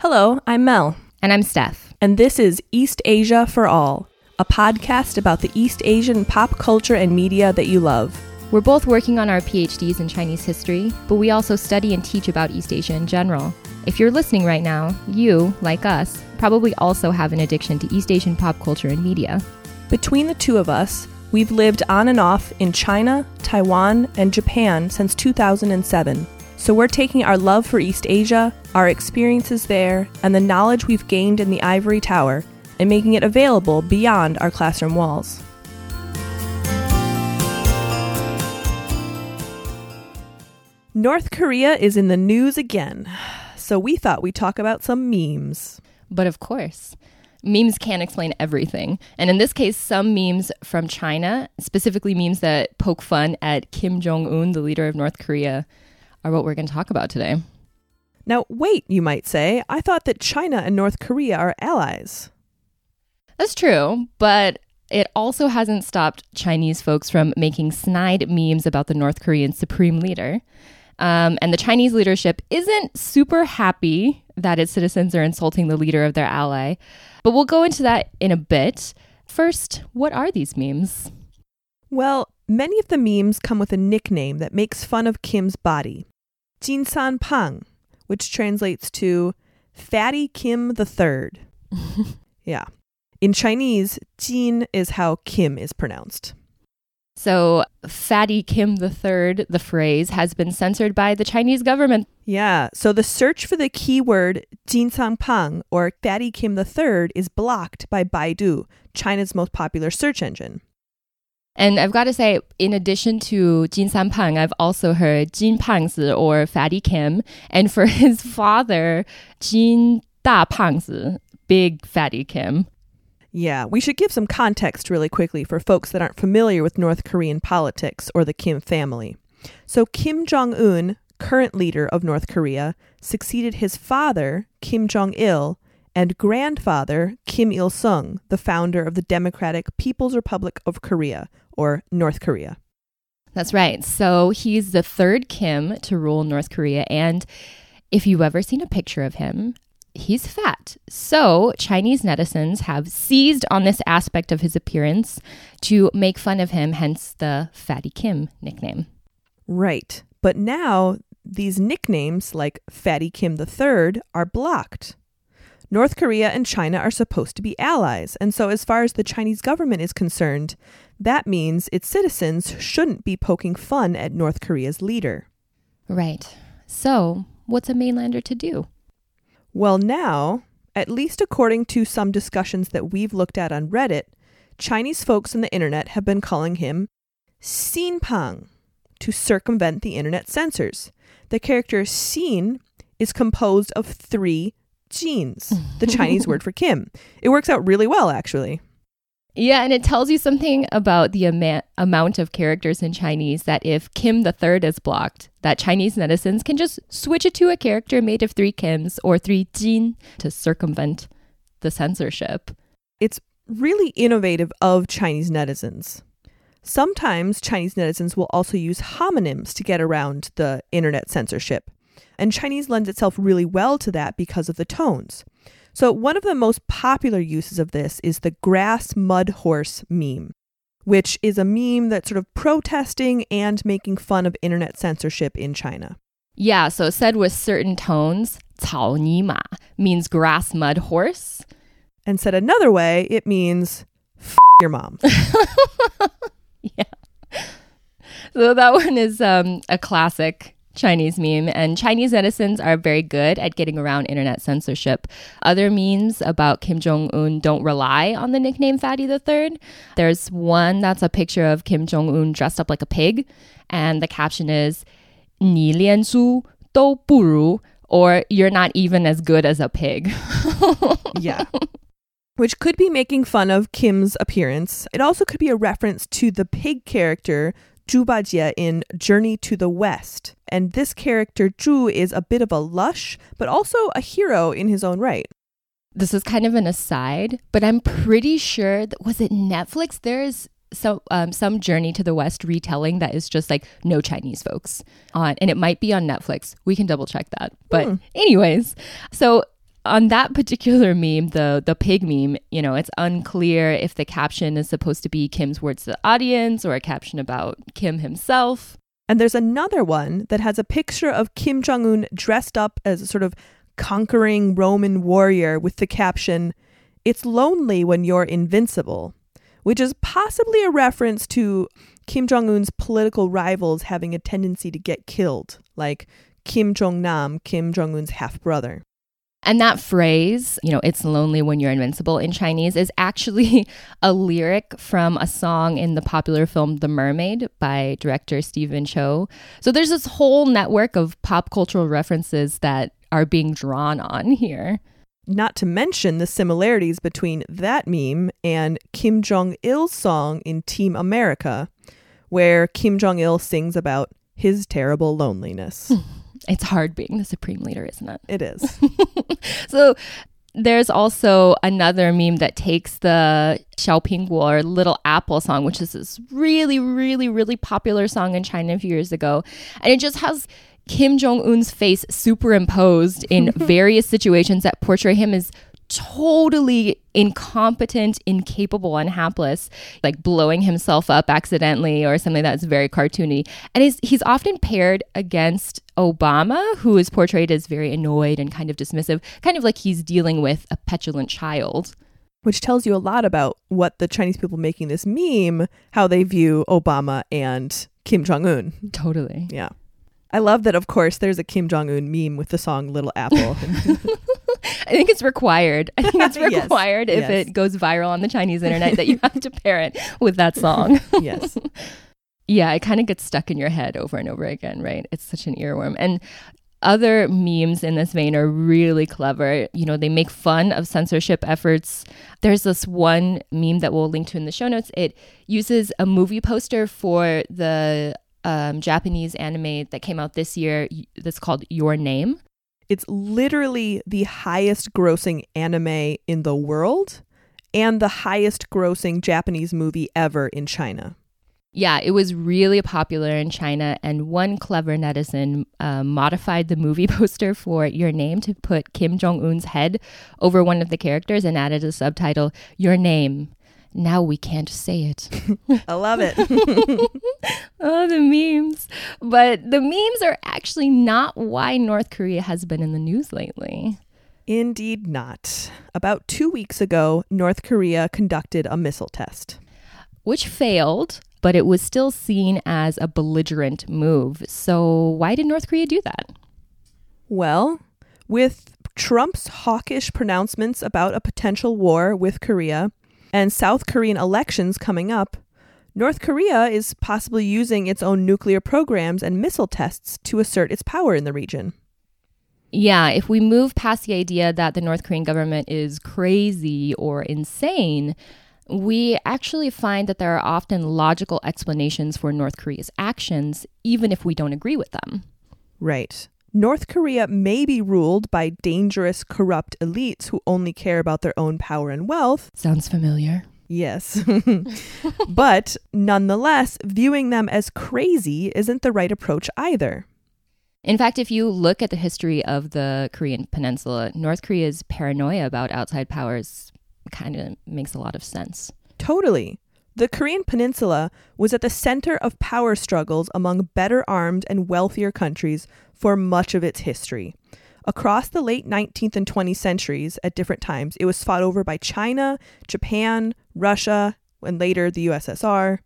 Hello, I'm Mel, And I'm Steph. and this is East Asia for All, a podcast about the East Asian pop culture and media that you love. We're both working on our PhDs in Chinese history, but we also study and teach about East Asia in general. If you're listening right now, you, like us, probably also have an addiction to East Asian pop culture and media. Between the two of us, we've lived on and off in China, Taiwan, and Japan since 2007. So we're taking our love for East Asia, our experiences there, and the knowledge we've gained in the Ivory Tower and making it available beyond our classroom walls. North Korea is in the news again, so we thought we'd talk about some memes. But of course, memes can't explain everything. And in this case, some memes from China, specifically memes that poke fun at Kim Jong un, the leader of North Korea, are what we're going to talk about today. Now, wait, you might say, I thought that China and North Korea are allies. That's true, but it also hasn't stopped Chinese folks from making snide memes about the North Korean supreme leader. Um, and the Chinese leadership isn't super happy that its citizens are insulting the leader of their ally. But we'll go into that in a bit. First, what are these memes? Well, many of the memes come with a nickname that makes fun of Kim's body. Jinsan Pang, which translates to Fatty Kim the Third. yeah. In Chinese, Jin is how Kim is pronounced. So, Fatty Kim III, the phrase, has been censored by the Chinese government. Yeah, so the search for the keyword Jinsan Pang or Fatty Kim the Third is blocked by Baidu, China's most popular search engine. And I've got to say, in addition to Jin San Pang, I've also heard Jin Pangzi or Fatty Kim. And for his father, Jin Da Pangzi, Big Fatty Kim. Yeah, we should give some context really quickly for folks that aren't familiar with North Korean politics or the Kim family. So, Kim Jong un, current leader of North Korea, succeeded his father, Kim Jong il, and grandfather, Kim Il sung, the founder of the Democratic People's Republic of Korea, or North Korea. That's right. So he's the third Kim to rule North Korea. And if you've ever seen a picture of him, he's fat. So Chinese netizens have seized on this aspect of his appearance to make fun of him, hence the Fatty Kim nickname. Right. But now, these nicknames, like Fatty Kim III, are blocked. North Korea and China are supposed to be allies, and so as far as the Chinese government is concerned, that means its citizens shouldn't be poking fun at North Korea's leader. Right. So, what's a mainlander to do? Well, now, at least according to some discussions that we've looked at on Reddit, Chinese folks on the internet have been calling him Xinpang to circumvent the internet censors. The character Xin is composed of three Jins, the Chinese word for Kim. It works out really well, actually. Yeah, and it tells you something about the ama- amount of characters in Chinese that if Kim the third is blocked, that Chinese netizens can just switch it to a character made of three Kims or three Jin to circumvent the censorship. It's really innovative of Chinese netizens. Sometimes Chinese netizens will also use homonyms to get around the internet censorship. And Chinese lends itself really well to that because of the tones. So, one of the most popular uses of this is the grass mud horse meme, which is a meme that's sort of protesting and making fun of internet censorship in China. Yeah, so said with certain tones, 草泥马 means grass mud horse. And said another way, it means F your mom. yeah. So that one is um, a classic Chinese meme, and Chinese netizens are very good at getting around internet censorship. Other memes about Kim Jong un don't rely on the nickname Fatty the Third. There's one that's a picture of Kim Jong un dressed up like a pig, and the caption is "你连猪都不如," or "You're not even as good as a pig." yeah. Which could be making fun of Kim's appearance. It also could be a reference to the pig character Zhu Bajie in Journey to the West. And this character, Zhu, is a bit of a lush, but also a hero in his own right. This is kind of an aside, but I'm pretty sure that was it Netflix? There is so um, some Journey to the West retelling that is just like no Chinese folks on, and it might be on Netflix. We can double check that. But Hmm. anyways, so on that particular meme, the the pig meme, you know, it's unclear if the caption is supposed to be Kim's words to the audience or a caption about Kim himself. And there's another one that has a picture of Kim Jong un dressed up as a sort of conquering Roman warrior with the caption, It's lonely when you're invincible, which is possibly a reference to Kim Jong un's political rivals having a tendency to get killed, like Kim Jong nam, Kim Jong un's half brother. And that phrase, you know, it's lonely when you're invincible in Chinese, is actually a lyric from a song in the popular film The Mermaid by director Stephen Chow. So there's this whole network of pop cultural references that are being drawn on here. Not to mention the similarities between that meme and Kim Jong il's song in Team America, where Kim Jong il sings about his terrible loneliness. It's hard being the supreme leader, isn't it? It is. so there's also another meme that takes the Xiaoping or Little Apple song, which is this really, really, really popular song in China a few years ago. And it just has Kim Jong un's face superimposed in various situations that portray him as totally incompetent, incapable, and hapless, like blowing himself up accidentally or something that's very cartoony. And he's he's often paired against Obama, who is portrayed as very annoyed and kind of dismissive, kind of like he's dealing with a petulant child. Which tells you a lot about what the Chinese people making this meme, how they view Obama and Kim Jong Un. Totally. Yeah. I love that, of course, there's a Kim Jong Un meme with the song Little Apple. I think it's required. I think it's Yes, required if yes. it goes viral on the Chinese internet that you have to pair it with that song. yes. yeah, it kind of gets stuck in your head over and over again, right? It's such an earworm. And other memes in this vein are really clever. You know, they make fun of censorship efforts. There's this one meme that we'll link to in the show notes. It uses a movie poster for the um, Japanese anime that came out this year that's called Your Name. It's literally the highest grossing anime in the world and the highest grossing Japanese movie ever in China. Yeah, it was really popular in China, and one clever netizen uh, modified the movie poster for Your Name to put Kim Jong un's head over one of the characters and added a subtitle, Your Name. Now we can't say it. I love it. oh, the memes. But the memes are actually not why North Korea has been in the news lately. Indeed not. About two weeks ago, North Korea conducted a missile test. Which failed, but it was still seen as a belligerent move. So, why did North Korea do that? Well, with Trump's hawkish pronouncements about a potential war with Korea and South Korean elections coming up, North Korea is possibly using its own nuclear programs and missile tests to assert its power in the region. Yeah, if we move past the idea that the North Korean government is crazy or insane, we actually find that there are often logical explanations for North Korea's actions, even if we don't agree with them. Right. North Korea may be ruled by dangerous, corrupt elites who only care about their own power and wealth. Sounds familiar. Yes. but nonetheless, viewing them as crazy isn't the right approach either. In fact, if you look at the history of the Korean peninsula, North Korea's paranoia about outside powers kind of makes a lot of sense. Totally. The Korean peninsula was at the center of power struggles among better armed and wealthier countries for much of its history. Across the late 19th and 20th centuries, at different times, it was fought over by China, Japan, Russia, and later the USSR.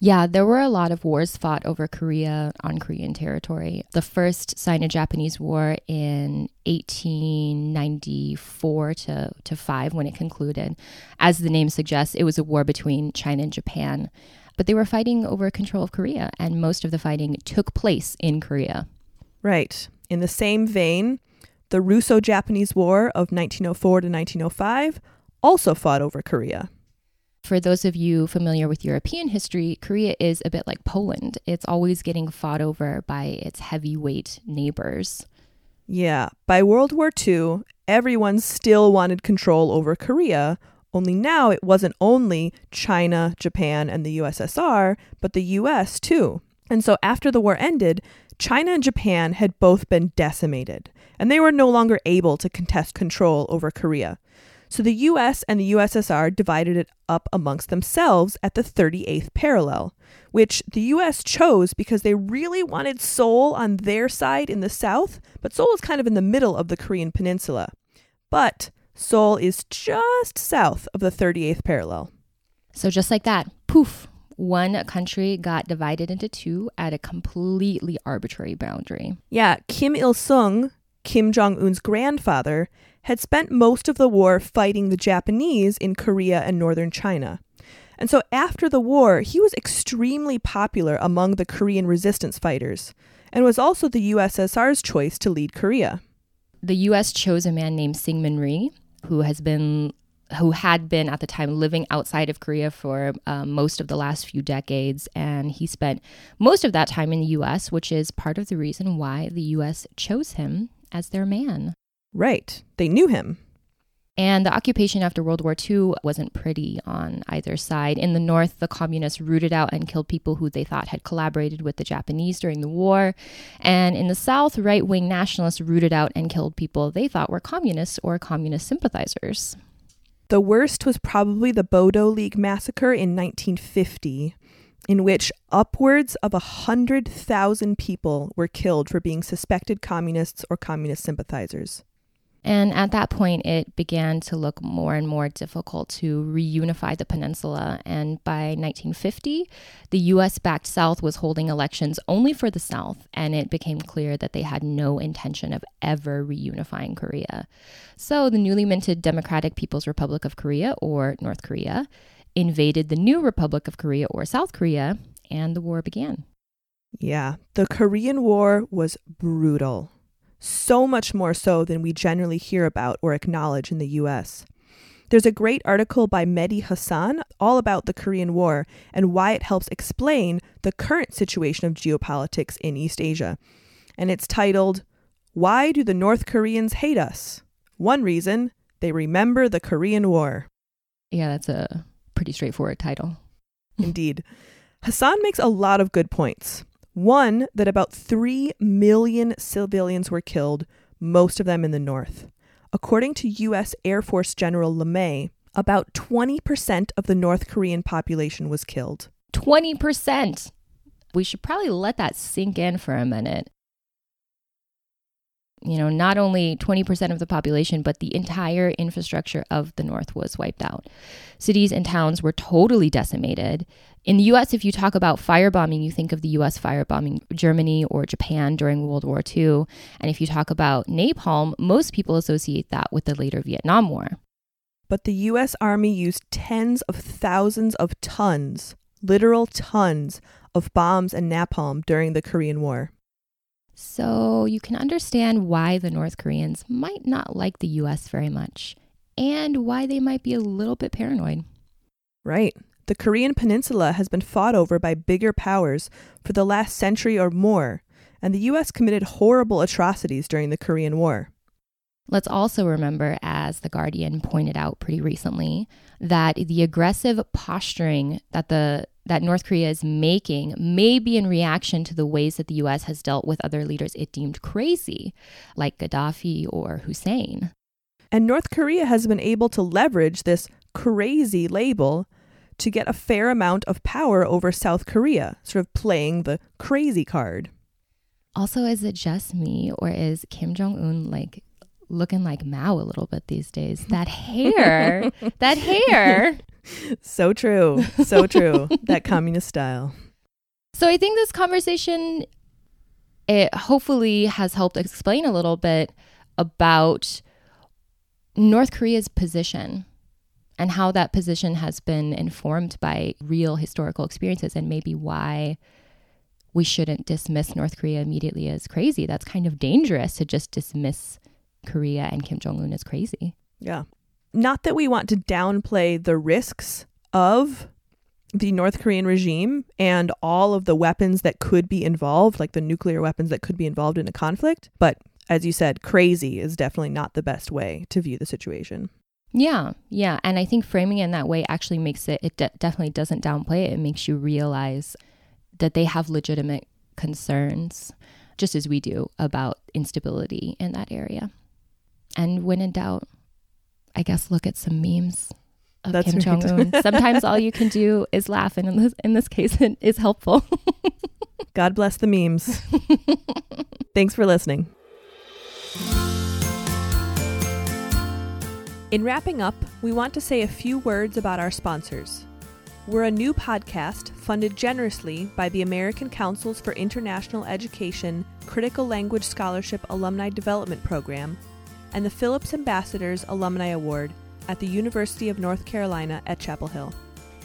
Yeah, there were a lot of wars fought over Korea on Korean territory. The first Sino Japanese War in 1894 to, to 5, when it concluded. As the name suggests, it was a war between China and Japan. But they were fighting over control of Korea, and most of the fighting took place in Korea. Right. In the same vein, the Russo Japanese War of 1904 to 1905 also fought over Korea. For those of you familiar with European history, Korea is a bit like Poland. It's always getting fought over by its heavyweight neighbors. Yeah, by World War II, everyone still wanted control over Korea, only now it wasn't only China, Japan, and the USSR, but the US too. And so after the war ended, China and Japan had both been decimated, and they were no longer able to contest control over Korea. So the US and the USSR divided it up amongst themselves at the 38th parallel, which the US chose because they really wanted Seoul on their side in the south, but Seoul is kind of in the middle of the Korean peninsula. But Seoul is just south of the 38th parallel. So just like that, poof, one country got divided into two at a completely arbitrary boundary. Yeah, Kim Il sung, Kim Jong un's grandfather, had spent most of the war fighting the Japanese in Korea and northern China. And so after the war, he was extremely popular among the Korean resistance fighters and was also the USSR's choice to lead Korea. The US chose a man named Syngman Rhee, who has been who had been at the time living outside of Korea for um, most of the last few decades. And he spent most of that time in the US, which is part of the reason why the US chose him as their man. Right. They knew him. And the occupation after World War II wasn't pretty on either side. In the North, the communists rooted out and killed people who they thought had collaborated with the Japanese during the war. And in the South, right wing nationalists rooted out and killed people they thought were communists or communist sympathizers. The worst was probably the Bodo League massacre in 1950, in which upwards of 100,000 people were killed for being suspected communists or communist sympathizers. And at that point, it began to look more and more difficult to reunify the peninsula. And by 1950, the US backed South was holding elections only for the South, and it became clear that they had no intention of ever reunifying Korea. So the newly minted Democratic People's Republic of Korea, or North Korea, invaded the new Republic of Korea, or South Korea, and the war began. Yeah, the Korean War was brutal so much more so than we generally hear about or acknowledge in the US. There's a great article by Mehdi Hasan all about the Korean War and why it helps explain the current situation of geopolitics in East Asia. And it's titled, Why Do the North Koreans Hate Us? One reason, they remember the Korean War. Yeah, that's a pretty straightforward title. Indeed. Hasan makes a lot of good points. One, that about 3 million civilians were killed, most of them in the north. According to U.S. Air Force General LeMay, about 20% of the North Korean population was killed. 20%! We should probably let that sink in for a minute you know, not only 20% of the population, but the entire infrastructure of the North was wiped out. Cities and towns were totally decimated. In the US, if you talk about firebombing, you think of the US firebombing Germany or Japan during World War II. And if you talk about napalm, most people associate that with the later Vietnam War. But the US Army used tens of thousands of tons, literal tons, of bombs and napalm during the Korean War. So you can understand why the North Koreans might not like the US very much and why they might be a little bit paranoid. Right. The Korean Peninsula has been fought over by bigger powers for the last century or more, and the US committed horrible atrocities during the Korean War. Let's also remember, as The Guardian pointed out pretty recently, that the aggressive posturing that the that North Korea is making may be in reaction to the ways that the US has dealt with other leaders it deemed crazy, like Gaddafi or Hussein. And North Korea has been able to leverage this crazy label to get a fair amount of power over South Korea, sort of playing the crazy card. Also, is it just me or is Kim Jong un like looking like Mao a little bit these days? That hair, that hair so true. So true. that communist style. So I think this conversation it hopefully has helped explain a little bit about North Korea's position and how that position has been informed by real historical experiences and maybe why we shouldn't dismiss North Korea immediately as crazy. That's kind of dangerous to just dismiss Korea and Kim Jong un as crazy. Yeah not that we want to downplay the risks of the North Korean regime and all of the weapons that could be involved, like the nuclear weapons that could be involved in a conflict. But as you said, crazy is definitely not the best way to view the situation. Yeah, yeah. And I think framing it in that way actually makes it, it de- definitely doesn't downplay it. It makes you realize that they have legitimate concerns, just as we do, about instability in that area. And when in doubt, I guess look at some memes of That's Kim right. Jong Un. Sometimes all you can do is laugh, and in this, in this case, it is helpful. God bless the memes. Thanks for listening. In wrapping up, we want to say a few words about our sponsors. We're a new podcast funded generously by the American Councils for International Education Critical Language Scholarship Alumni Development Program and the Phillips Ambassadors Alumni Award at the University of North Carolina at Chapel Hill.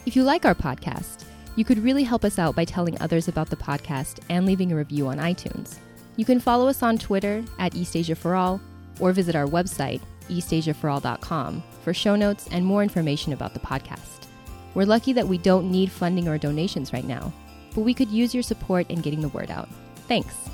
If you like our podcast, you could really help us out by telling others about the podcast and leaving a review on iTunes. You can follow us on Twitter at East Asia for All or visit our website, eastasiaforall.com, for show notes and more information about the podcast. We're lucky that we don't need funding or donations right now, but we could use your support in getting the word out. Thanks.